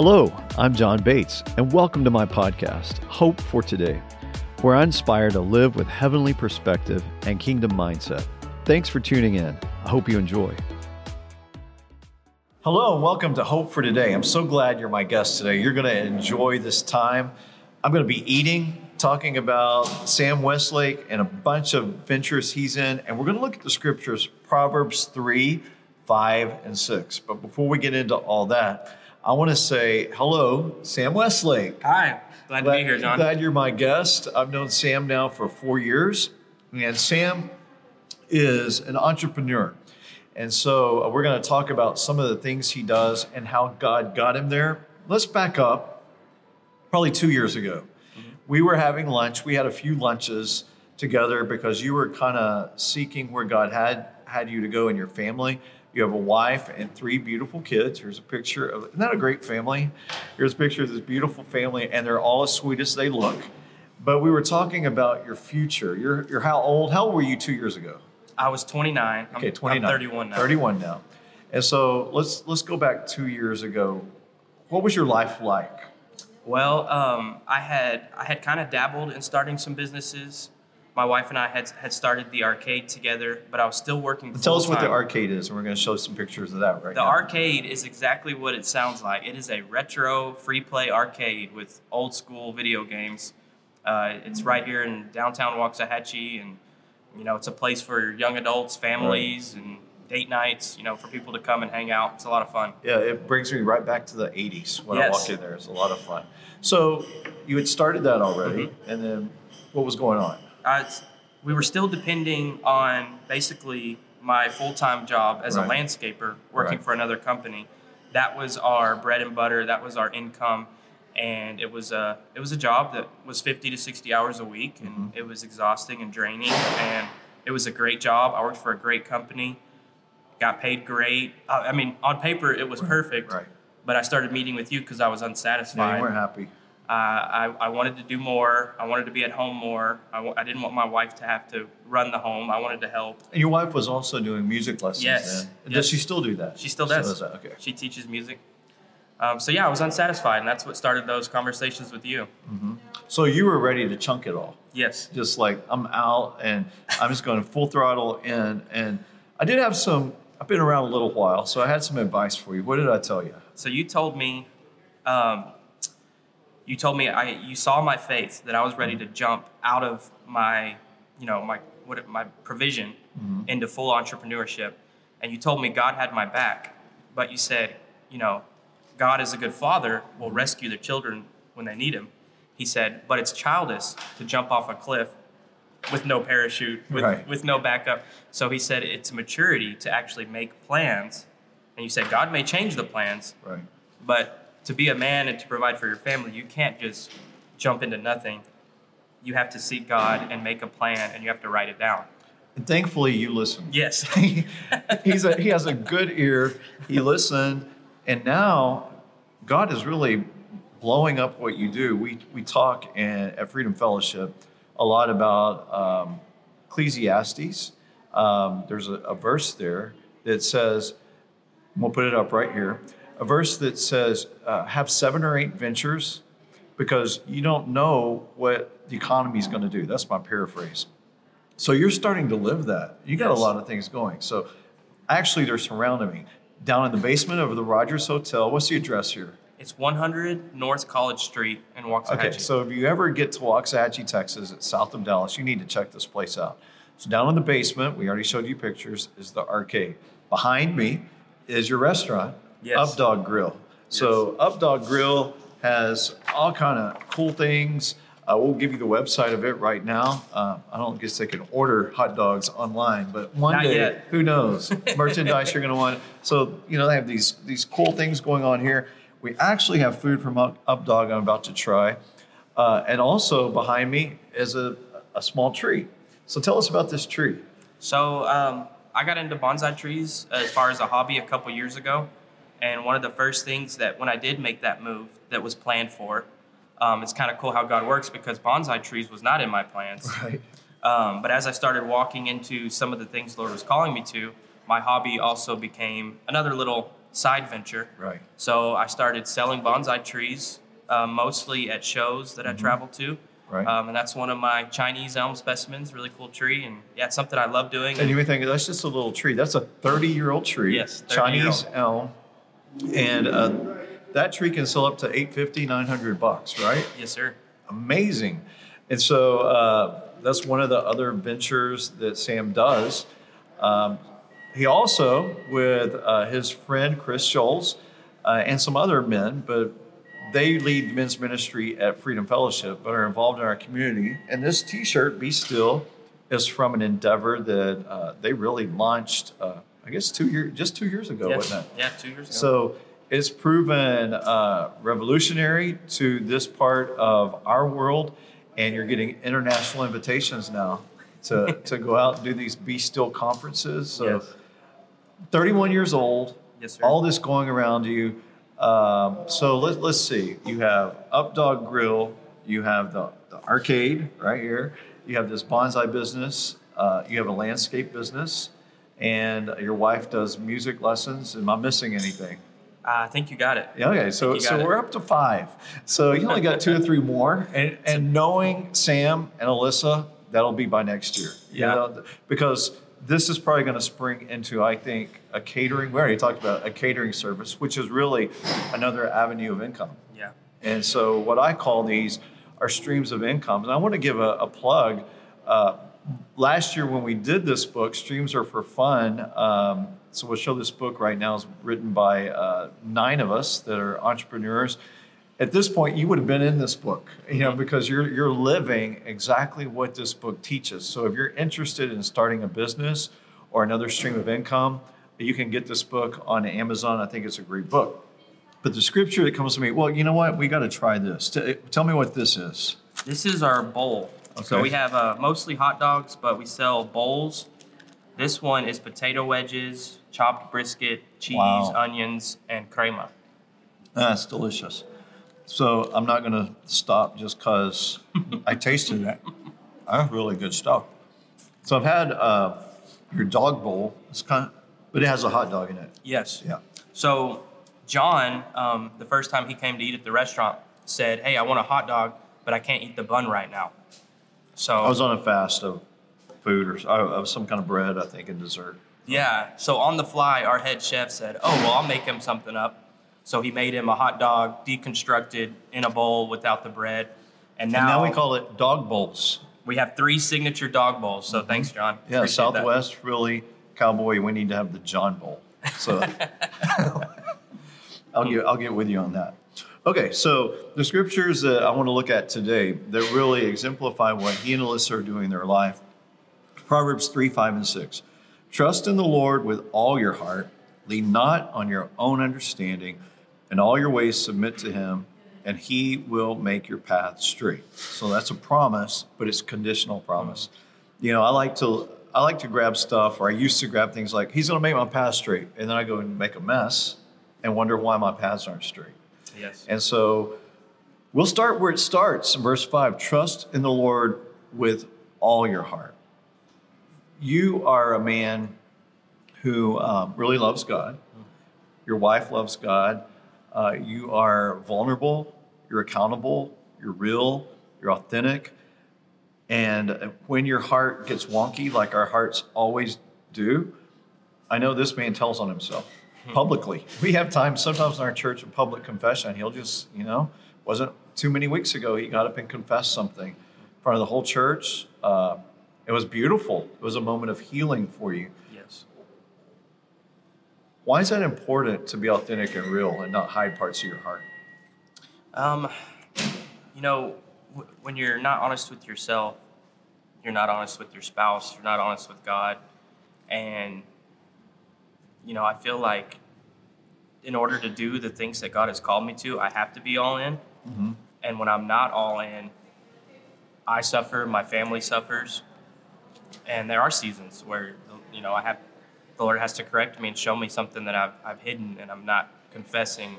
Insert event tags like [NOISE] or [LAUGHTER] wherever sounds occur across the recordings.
Hello, I'm John Bates, and welcome to my podcast, Hope for Today, where I inspire to live with heavenly perspective and kingdom mindset. Thanks for tuning in. I hope you enjoy. Hello, and welcome to Hope for Today. I'm so glad you're my guest today. You're going to enjoy this time. I'm going to be eating, talking about Sam Westlake and a bunch of ventures he's in, and we're going to look at the scriptures, Proverbs 3, 5, and 6. But before we get into all that, I want to say hello, Sam Westlake. Hi, glad, glad to be here, John. Glad you're my guest. I've known Sam now for four years, and Sam is an entrepreneur. And so uh, we're going to talk about some of the things he does and how God got him there. Let's back up probably two years ago. Mm-hmm. We were having lunch. We had a few lunches together because you were kind of seeking where God had had you to go in your family. You have a wife and three beautiful kids. Here's a picture of, isn't that a great family? Here's a picture of this beautiful family, and they're all as sweet as they look. But we were talking about your future. You're, you're how old? How old were you two years ago? I was 29. Okay, 29. I'm 31 now. 31 now. And so let's let's go back two years ago. What was your life like? Well, um, I had I had kind of dabbled in starting some businesses my wife and I had had started the arcade together, but I was still working. Tell us what the arcade is, and we're going to show some pictures of that right the now. The arcade is exactly what it sounds like. It is a retro free play arcade with old school video games. Uh, it's right here in downtown Waxahachie, and you know it's a place for young adults, families, right. and date nights. You know, for people to come and hang out. It's a lot of fun. Yeah, it brings me right back to the '80s when yes. I walked in there. It's a lot of fun. So you had started that already, mm-hmm. and then what was going on? Uh, we were still depending on basically my full time job as right. a landscaper working right. for another company. That was our bread and butter. That was our income, and it was a it was a job that was fifty to sixty hours a week, and mm-hmm. it was exhausting and draining. And it was a great job. I worked for a great company, got paid great. I mean, on paper it was perfect. Right. But I started meeting with you because I was unsatisfied. Yeah, you weren't happy. Uh, I, I wanted to do more. I wanted to be at home more. I w- I didn't want my wife to have to run the home. I wanted to help. And your wife was also doing music lessons yes. then. Yes. Does she still do that? She still does. Still does okay. She teaches music. Um, so yeah, I was unsatisfied, and that's what started those conversations with you. Mm-hmm. So you were ready to chunk it all. Yes. Just like I'm out, and I'm just going full throttle in. And I did have some. I've been around a little while, so I had some advice for you. What did I tell you? So you told me um, you told me I you saw my faith that I was ready to jump out of my you know my what my provision mm-hmm. into full entrepreneurship. And you told me God had my back but you said you know God is a good father will rescue their children when they need him. He said but it's childish to jump off a cliff with no parachute with, right. with no backup. So he said it's maturity to actually make plans. And you said God may change the plans right. but to be a man and to provide for your family, you can't just jump into nothing. You have to seek God and make a plan, and you have to write it down. And thankfully, you listened. Yes, [LAUGHS] [LAUGHS] he's a, he has a good ear. He listened, and now God is really blowing up what you do. We we talk in, at Freedom Fellowship a lot about um, Ecclesiastes. Um, there's a, a verse there that says, we'll put it up right here a verse that says, uh, have seven or eight ventures because you don't know what the economy is going to do. That's my paraphrase. So you're starting to live that. You got yes. a lot of things going. So actually, they're surrounding me. Down in the basement of the Rogers Hotel, what's the address here? It's 100 North College Street in Waxahachie. Okay, so if you ever get to Waxahachie, Texas, it's south of Dallas, you need to check this place out. So down in the basement, we already showed you pictures, is the arcade. Behind me is your restaurant, Yes. UpDawg Grill. So yes. UpDawg Grill has all kind of cool things. Uh, we'll give you the website of it right now. Uh, I don't guess they can order hot dogs online, but one Not day, yet. who knows? [LAUGHS] Merchandise you're going to want. So you know they have these these cool things going on here. We actually have food from UpDawg I'm about to try, uh, and also behind me is a a small tree. So tell us about this tree. So um, I got into bonsai trees as far as a hobby a couple years ago. And one of the first things that when I did make that move that was planned for, um, it's kind of cool how God works because bonsai trees was not in my plans. [LAUGHS] Right. Um, but as I started walking into some of the things the Lord was calling me to, my hobby also became another little side venture. Right. So I started selling bonsai trees, uh, mostly at shows that I traveled to. Mm-hmm. Right. Um, and that's one of my Chinese elm specimens, really cool tree. And yeah, it's something I love doing. And you may think that's just a little tree. That's a 30 year old tree. Yes, Chinese elm. And uh, that tree can sell up to 850, 900 bucks, right? yes, sir. Amazing. And so uh, that's one of the other ventures that Sam does. Um, he also, with uh, his friend Chris Scholes uh, and some other men, but they lead men's ministry at Freedom Fellowship, but are involved in our community. And this T-shirt, "Be Still," is from an endeavor that uh, they really launched. I guess two years, just two years ago, yeah. wasn't it? Yeah, two years ago. So it's proven uh, revolutionary to this part of our world, and you're getting international invitations now to, [LAUGHS] to go out and do these Be Still conferences. So, Yes. 31 years old, Yes, sir. all this going around you. Um, so let, let's see. You have UpDawg Grill, you have the, the arcade right here, you have this bonsai business, uh, you have a landscape business, and your wife does music lessons. Am I missing anything? I think you got it. Yeah, okay, so so it. we're up to five. So you only got two or three more, and and knowing Sam and Alyssa, that'll be by next year. you Yeah. know, because this is probably going to spring into, I think, a catering. We already talked about a catering service, which is really another avenue of income. Yeah. And so, what I call these are streams of income. And I want to give a, a plug. Uh, last year, when we did this book, Streams Are for Fun. Um, so, we'll show this book right now is written by uh, nine of us that are entrepreneurs. At this point, you would have been in this book, you know, because you're you're living exactly what this book teaches. So, if you're interested in starting a business or another stream of income, you can get this book on Amazon. I think it's a great book. But the scripture that comes to me, well, you know what? We got to try this. T- Tell me what this is. This is our bowl. So we have uh, mostly hot dogs, but we sell bowls. This one is potato wedges, chopped brisket, cheese, Wow. onions, and crema. That's delicious. So I'm not going to stop just because I tasted it. That's really good stuff. So I've had uh, your dog bowl. It's kind of, but it has a hot dog in it. Yes. Yeah. So John, um, the first time he came to eat at the restaurant, said, "Hey, I want a hot dog, but I can't eat the bun right now." So I was on a fast of food or uh, of some kind of bread, I think, and dessert. Yeah. So on the fly, our head chef said, "Oh, well, I'll make him something up." So he made him a hot dog deconstructed in a bowl without the bread, and now, And now we call it dog bowls. we have three signature dog bowls. So thanks, John. Mm-hmm. Yeah, Appreciate that. Southwest, Philly, Cowboy. We need to have the John Bowl. So [LAUGHS] [LAUGHS] I'll get I'll get with you on that. Okay, so the scriptures that I want to look at today that really exemplify what he and Alyssa are doing in their life. Proverbs three, five, and six. Trust in the Lord with all your heart. Lean not on your own understanding. and all your ways submit to him, and he will make your path straight. So that's a promise, but it's conditional promise. You know, I like to I like to grab stuff, or I used to grab things like he's going to make my path straight, and then I go and make a mess and wonder why my paths aren't straight. Yes. And so we'll start where it starts verse 5 trust in the Lord with all your heart. You are a man who um, really loves God, your wife loves God, uh, you are vulnerable, you're accountable, you're real, you're authentic. And when your heart gets wonky, like our hearts always do, I know this man tells on himself publicly. We have times sometimes in our church of public confession, he'll just, you know, wasn't too many weeks ago, he got up and confessed something in front of the whole church. Uh, it was beautiful. It was a moment of healing for you. yes. Why is that important to be authentic and real and not hide parts of your heart? Um, you know, w- when you're not honest with yourself, you're not honest with your spouse, you're not honest with God. And, you know, I feel like in order to do the things that God has called me to, I have to be all in. And when I'm not all in, I suffer, my family suffers. And there are seasons where, you know, I have, the Lord has to correct me and show me something that I've, I've hidden and I'm not confessing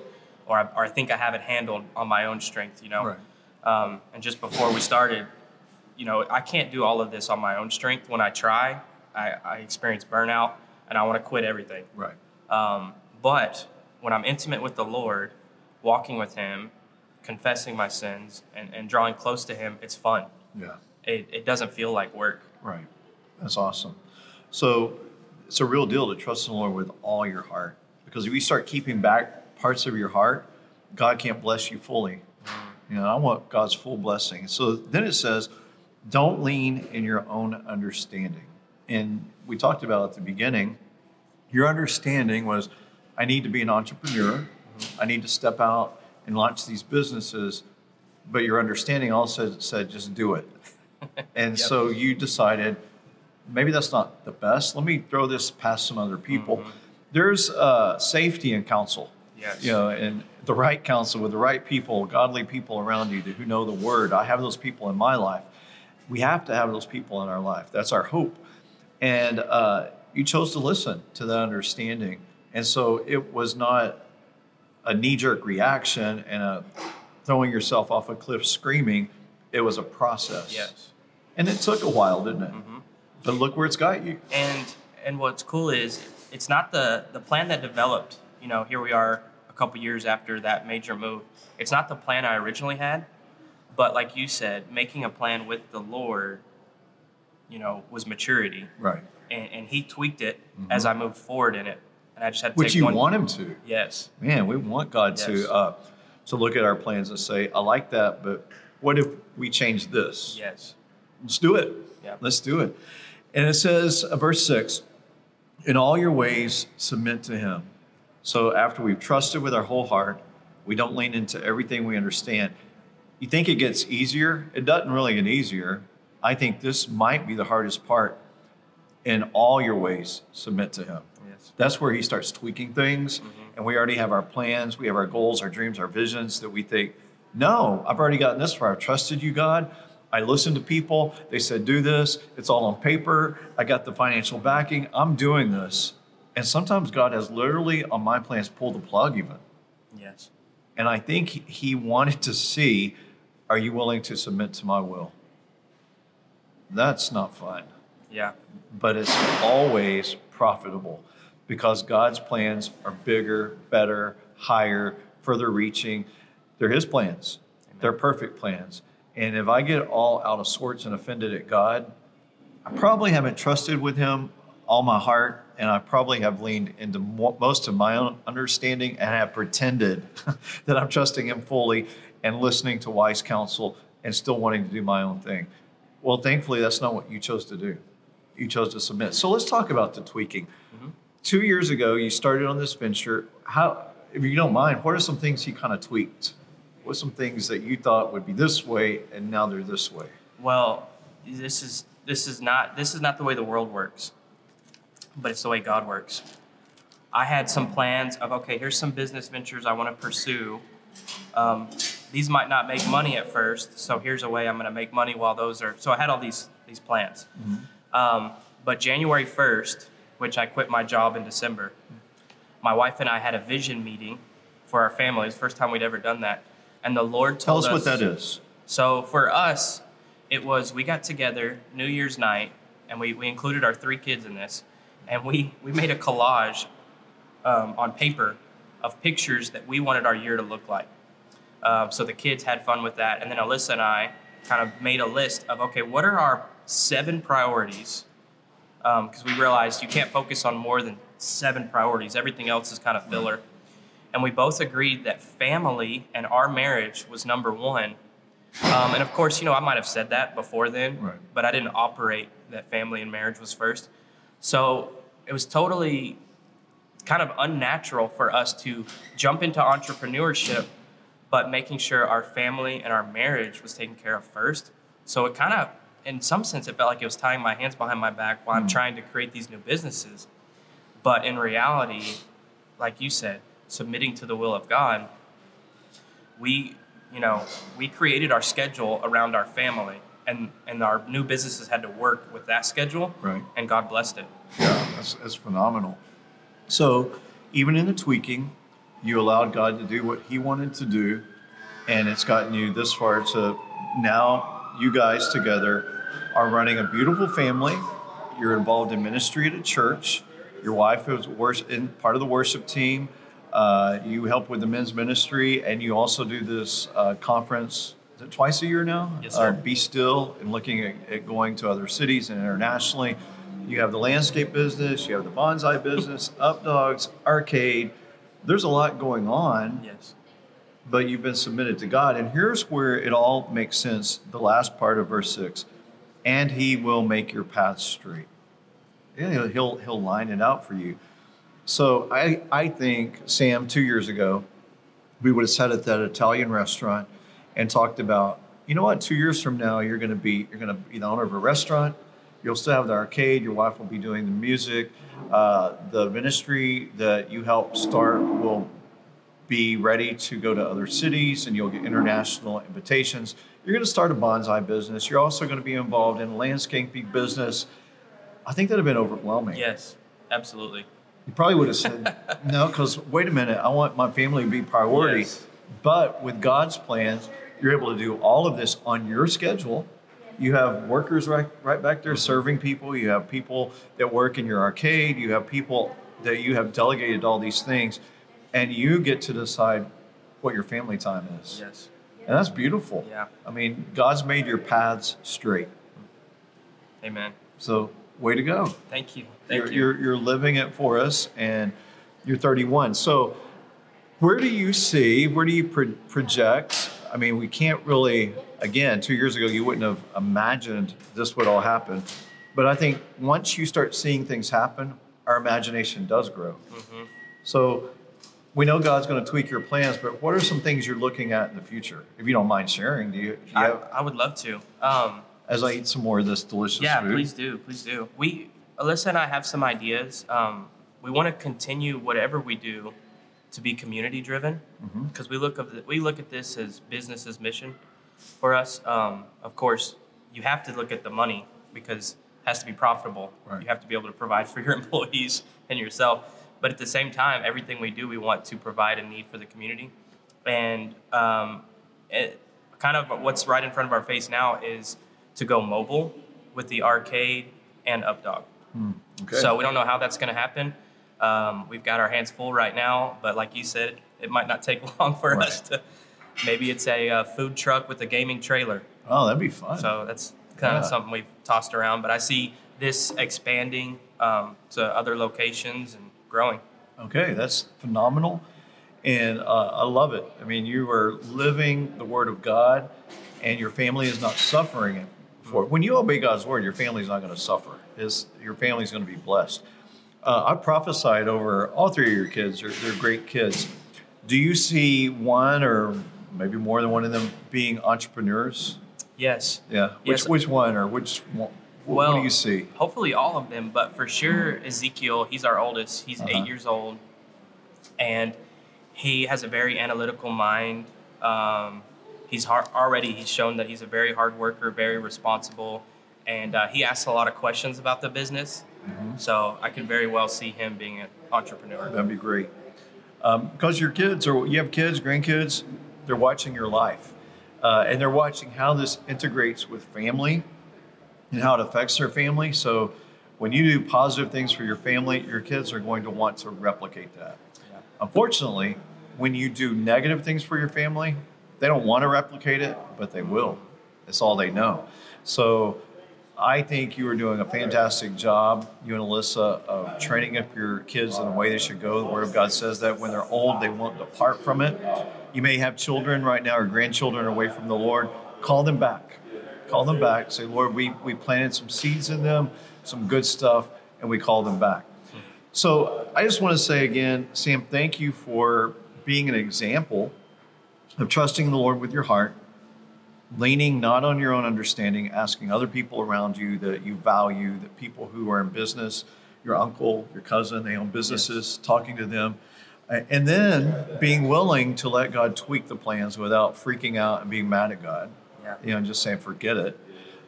or I, or I think I have it handled on my own strength, you know. Right. Um, and just before we started, you know, I can't do all of this on my own strength. When I try, I, I experience burnout and I want to quit everything. Right. Um, but when I'm intimate with the Lord, walking with Him, confessing my sins, and, and drawing close to Him, it's fun. Yeah. It, it doesn't feel like work. Right. That's awesome. So it's a real deal to trust the Lord with all your heart. Because if you start keeping back parts of your heart, God can't bless you fully. You know, I want God's full blessing. So then it says, don't lean in your own understanding. And we talked about at the beginning, your understanding was I need to be an entrepreneur, I need to step out and launch these businesses. But your understanding also said, just do it. [LAUGHS] And Yep. so you decided, maybe that's not the best. Let me throw this past some other people. Mhm. There's uh, safety in counsel Yes. you know, and the right counsel with the right people, godly people around you who know the word. I have those people in my life. We have to have those people in our life. That's our hope. And uh, you chose to listen to that understanding. And so it was not a knee jerk reaction and a throwing yourself off a cliff screaming. It was a process. Yes. And it took a while, didn't it? hmm But look where it's got you. And and what's cool is it's not the the plan that developed. You know, here we are a couple years after that major move. It's not the plan I originally had, but like you said, making a plan with the Lord, you know, was maturity, Right. and, and He tweaked it as I moved forward in it, and I just had to Which take you one. want him to. Yes. Man, we want God Yes. to uh, to look at our plans and say, "I like that, but what if we change this? Yes. Let's do it. Yeah. Let's do it." And it says, uh, verse six, "In all your ways, submit to Him." So after we've trusted with our whole heart, we don't lean into everything we understand. You think it gets easier? It doesn't really get easier. I think this might be the hardest part. In all your ways, submit to Him. Yes. That's where he starts tweaking things. Mhm. And we already have our plans, we have our goals, our dreams, our visions that we think, no, I've already gotten this far. I've trusted you, God. I listened to people. They said, do this. It's all on paper. I got the financial backing. I'm doing this. And sometimes God has literally, on my plans, pulled the plug even. Yes. And I think he wanted to see, are you willing to submit to my will? That's not fun Yeah. but it's always profitable because God's plans are bigger, better, higher, further reaching. They're His plans, they're perfect plans. And if I get all out of sorts and offended at God, I probably haven't trusted with Him all my heart, and I probably have leaned into mo- most of my own understanding and have pretended [LAUGHS] that I'm trusting Him fully and listening to wise counsel and still wanting to do my own thing. Well, thankfully, that's not what you chose to do. You chose to submit. So let's talk about the tweaking. Mhm. Two years ago, you started on this venture. How, if you don't mind, what are some things you kind of tweaked? What are some things that you thought would be this way and now they're this way? Well, this is this is not this is not the way the world works, but it's the way God works. I had some plans of okay, here's some business ventures I want to pursue. Um, these might not make money at first, so here's a way I'm going to make money while those are. So I had all these these plans. Um, but January 1st, which I quit my job in December, my wife and I had a vision meeting for our the first time we'd ever done that, and the Lord Tell told us what that is. so for us, it was we got together New Year's night, and we, we included our three kids in this, and we we made a collage um, on paper of pictures that we wanted our year to look like. Um, so the kids had fun with that, and then Alyssa and I kind of made a list of okay, what are our seven priorities? Because we realized you can't focus on more than seven priorities. Everything else is kind of filler. And we both agreed that family and our marriage was number one. Um, and of course, you know, I might have said that before then, Right. but I didn't operate that family and marriage was first. So it was totally kind of unnatural for us to jump into entrepreneurship, but making sure our family and our marriage was taken care of first. So it kind of, in some sense, it felt like it was tying my hands behind my back while I'm hmm. trying to create these new businesses. But in reality, like you said, submitting to the will of God, we, you know, we created our schedule around our family, and and our new businesses had to work with that schedule, Right. and God blessed it. Yeah, that's, that's phenomenal. So, even in the tweaking, you allowed God to do what He wanted to do, and it's gotten you this far to now you guys together are running a beautiful family. You're involved in ministry at a church. Your wife is part of the worship team. Uh, you help with the men's ministry, and you also do this uh, conference twice a year now. Yes, sir. Uh, Be still and looking at, at going to other cities and internationally. You have the landscape business, you have the bonsai business, [LAUGHS] UpDawgs, arcade. There's a lot going on Yes. but you've been submitted to God. And here's where it all makes sense the last part of verse 6 and he will make your path straight. He'll, he'll line it out for you. So I, I think, Sam, two years ago, we would have sat at that Italian restaurant and talked about, you know what, two years from now, you're going to be, you're going to be the owner of a restaurant. You'll still have the arcade. Your wife will be doing the music. Uh, the ministry that you help start will be ready to go to other cities and you'll get international invitations. You're going to start a bonsai business. You're also going to be involved in landscaping business. I think that'd have been overwhelming. Yes. Absolutely. You probably would have said [LAUGHS] no, because wait a minute, I want my family to be priority. Yes. But with God's plans, you're able to do all of this on your schedule. You have workers right, right back there serving people. You have people that work in your arcade. You have people that you have delegated all these things, and you get to decide what your family time is. Yes. And that's beautiful. Yeah. I mean, God's made your paths straight. Amen. So, way to go. Thank you. Thank you're, you. You're, you're living it for us, and you're 31. So, where do you see, where do you pro- project? I mean, we can't really, again, two years ago, you wouldn't have imagined this would all happen. But I think once you start seeing things happen, our imagination does grow. Mhm. So, we know God's going to tweak your plans, but what are some things you're looking at in the future? If you don't mind sharing, do you, do you I, have, I would love to. Um, as I eat some more of this delicious yeah, food? please do. Please do. We, Alyssa and I have some ideas. Um, we want to continue whatever we do to be community driven because we look of the, we look at this as business's mission for us. Um, of course, you have to look at the money because it has to be profitable. Right. You have to be able to provide for your [LAUGHS] employees and yourself. But at the same time, everything we do, we want to provide a need for the community. And um, it, kind of what's right in front of our face now is to go mobile with the arcade and UpDawg. Okay. So we don't know how that's going to happen. Um, we've got our hands full right now, but like you said, it might not take [LAUGHS] long for Right. us to. Maybe it's a uh, food truck with a gaming trailer. oh, that'd be fun. So that's kind Yeah. of something we've tossed around. But I see this expanding um, to other locations and growing. Okay, that's phenomenal. And uh, I love it. I mean, you are living the word of God, and your family is not suffering it for it. When you obey God's word, your family's not going to suffer. Is your family's going to be blessed. Uh, I prophesied over all three of your kids. They're, they're great kids. Do you see one or maybe more than one of them being entrepreneurs? Yes. Yeah. Which Yes. which one or which one? Well, what do you see? Hopefully, all of them, but for sure, Ezekiel, he's our oldest. He's Uh-huh. eight years old, and he has a very analytical mind. Um, he's har already he's shown that he's a very hard worker, very responsible, and uh, he asks a lot of questions about the business. Mm-hmm. So I could very well see him being an entrepreneur. That'd be great. Um, because your kids, or you have kids, grandkids, they're watching your life. Uh, and they're watching how this integrates with family and how it affects their family. So when you do positive things for your family, your kids are going to want to replicate that. Unfortunately, when you do negative things for your family, they don't want to replicate it, but they will. It's all they know. So I think you are doing a fantastic job, you and Alyssa, of training up your kids in the way they should go. The Word of God says that when they're old, they won't depart from it. You may have children right now or grandchildren away from the Lord. Call them back. Call them back. Say, Lord, we, we planted some seeds in them, some good stuff, and we call them back. So I just want to say again, Sam, thank you for being an example of trusting the Lord with your heart, leaning not on your own understanding, asking other people around you that you value, that people who are in business, your uncle, your cousin, they own businesses, talking to them. And then being willing to let God tweak the plans without freaking out and being mad at God. Yeah. You know, just saying, forget it.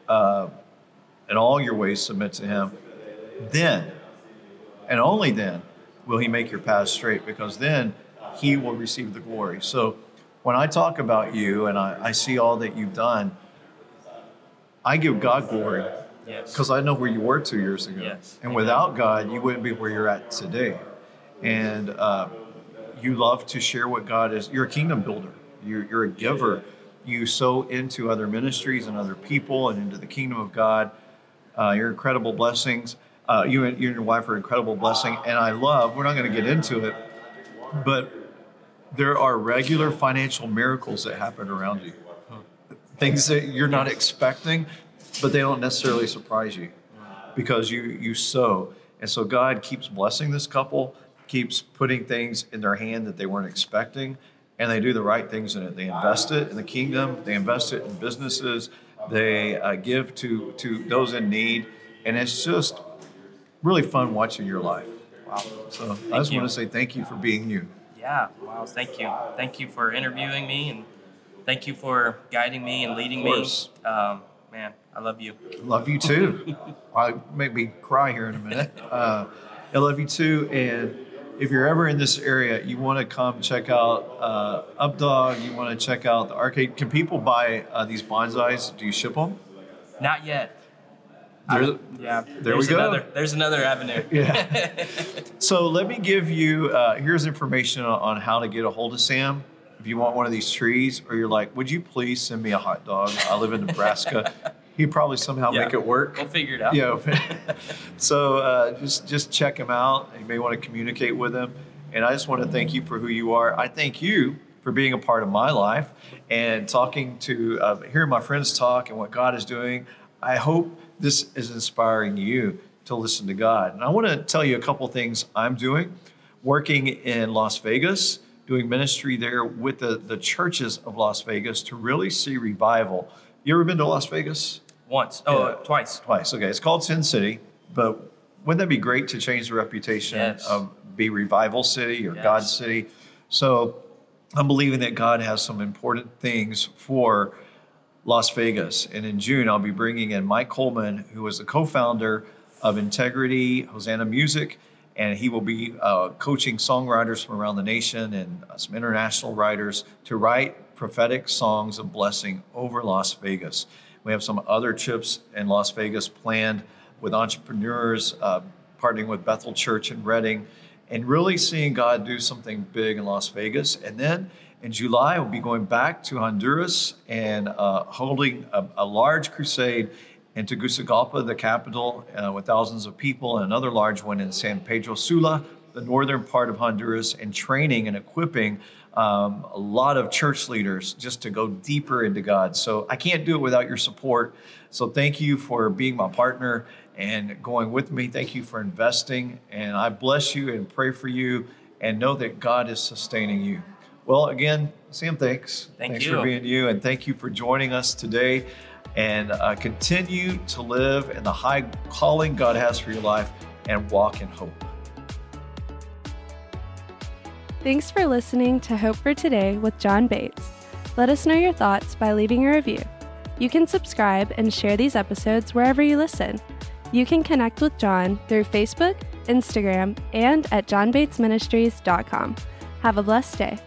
Uh, in all your ways, submit to Him. Then, and only then, will He make your path straight because then He will receive the glory. So, when I talk about you and I, I see all that you've done, I give God glory Yes. because I know where you were two years ago. Yes. And without God, you wouldn't be where you're at today. And uh, you love to share what God is. You're a kingdom builder. You're, you're a giver. You sow into other ministries and other people and into the kingdom of God. Uh, you're incredible blessings. Uh, you, and, you and your wife are incredible blessing. And I love, we're not going to get into it, but there are regular financial miracles that happen around you. Things that you're not expecting, but they don't necessarily surprise you because you you sow. And so God keeps blessing this couple, keeps putting things in their hand that they weren't expecting, and they do the right things in it. They invest it in the kingdom, they invest it in businesses, they uh, give to to those in need, and it's just really fun watching your life. Wow. So thank I just you. want to say thank you for being you. Yeah. Wow. Thank you. Thank you for interviewing me and thank you for guiding me and leading me. Um, man, I love you. Love you too. [LAUGHS] I make me cry here in a minute. Uh, I love you too. And if you're ever in this area, you want to come check out uh, UpDawg. You want to check out the arcade. Can people buy uh, these bonsais? Do you ship them? Not yet. There's, yeah, there we go. Another, there's another avenue. [LAUGHS] yeah. So let me give you. Uh, here's information on how to get a hold of Sam if you want one of these trees, or you're like, would you please send me a hot dog? I live in Nebraska. [LAUGHS] He'd probably somehow yeah. make it work. We'll figure it out. Yeah. [LAUGHS] so uh, just just check him out. You may want to communicate with him. And I just want to thank you for who you are. I thank you for being a part of my life and talking to uh, hearing my friends talk and what God is doing. I hope this is inspiring you to listen to God. And I want to tell you a couple things I'm doing. Working in Las Vegas doing ministry there with the, the churches of Las Vegas to really see revival. You ever been to Las Vegas? Once. Oh, yeah. twice. Twice. Okay. It's called Sin City, but wouldn't that be great to change the reputation yes. of be revival city or yes. God city? So I'm believing that God has some important things for Las Vegas. And in June, I'll be bringing in Mike Coleman, who is the co founder of Integrity Hosanna Music and he will be uh, coaching songwriters from around the nation and uh, some international writers to write prophetic songs of blessing over Las Vegas. We have some other trips in Las Vegas planned with entrepreneurs, uh, partnering with Bethel Church in Redding, and really seeing God do something big in Las Vegas. And then in July, we'll be going back to Honduras and uh, holding a, a large crusade in Tegucigalpa, the capital, uh, with thousands of people, and another large one in San Pedro Sula, the northern part of Honduras, and training and equipping um, a lot of church leaders just to go deeper into God. So I can't do it without your support. So thank you for being my partner and going with me. Thank you for investing. And I bless you and pray for you and know that God is sustaining you. Well, again, Sam, thanks. Thank thanks you. for being you. And thank you for joining us today and uh, continue to live in the high calling God has for your life and walk in hope. Thanks for listening to Hope for Today with John Bates. Let us know your thoughts by leaving a review. You can subscribe and share these episodes wherever you listen. You can connect with John through Facebook, Instagram, and at johnbatesministries.com. Have a blessed day.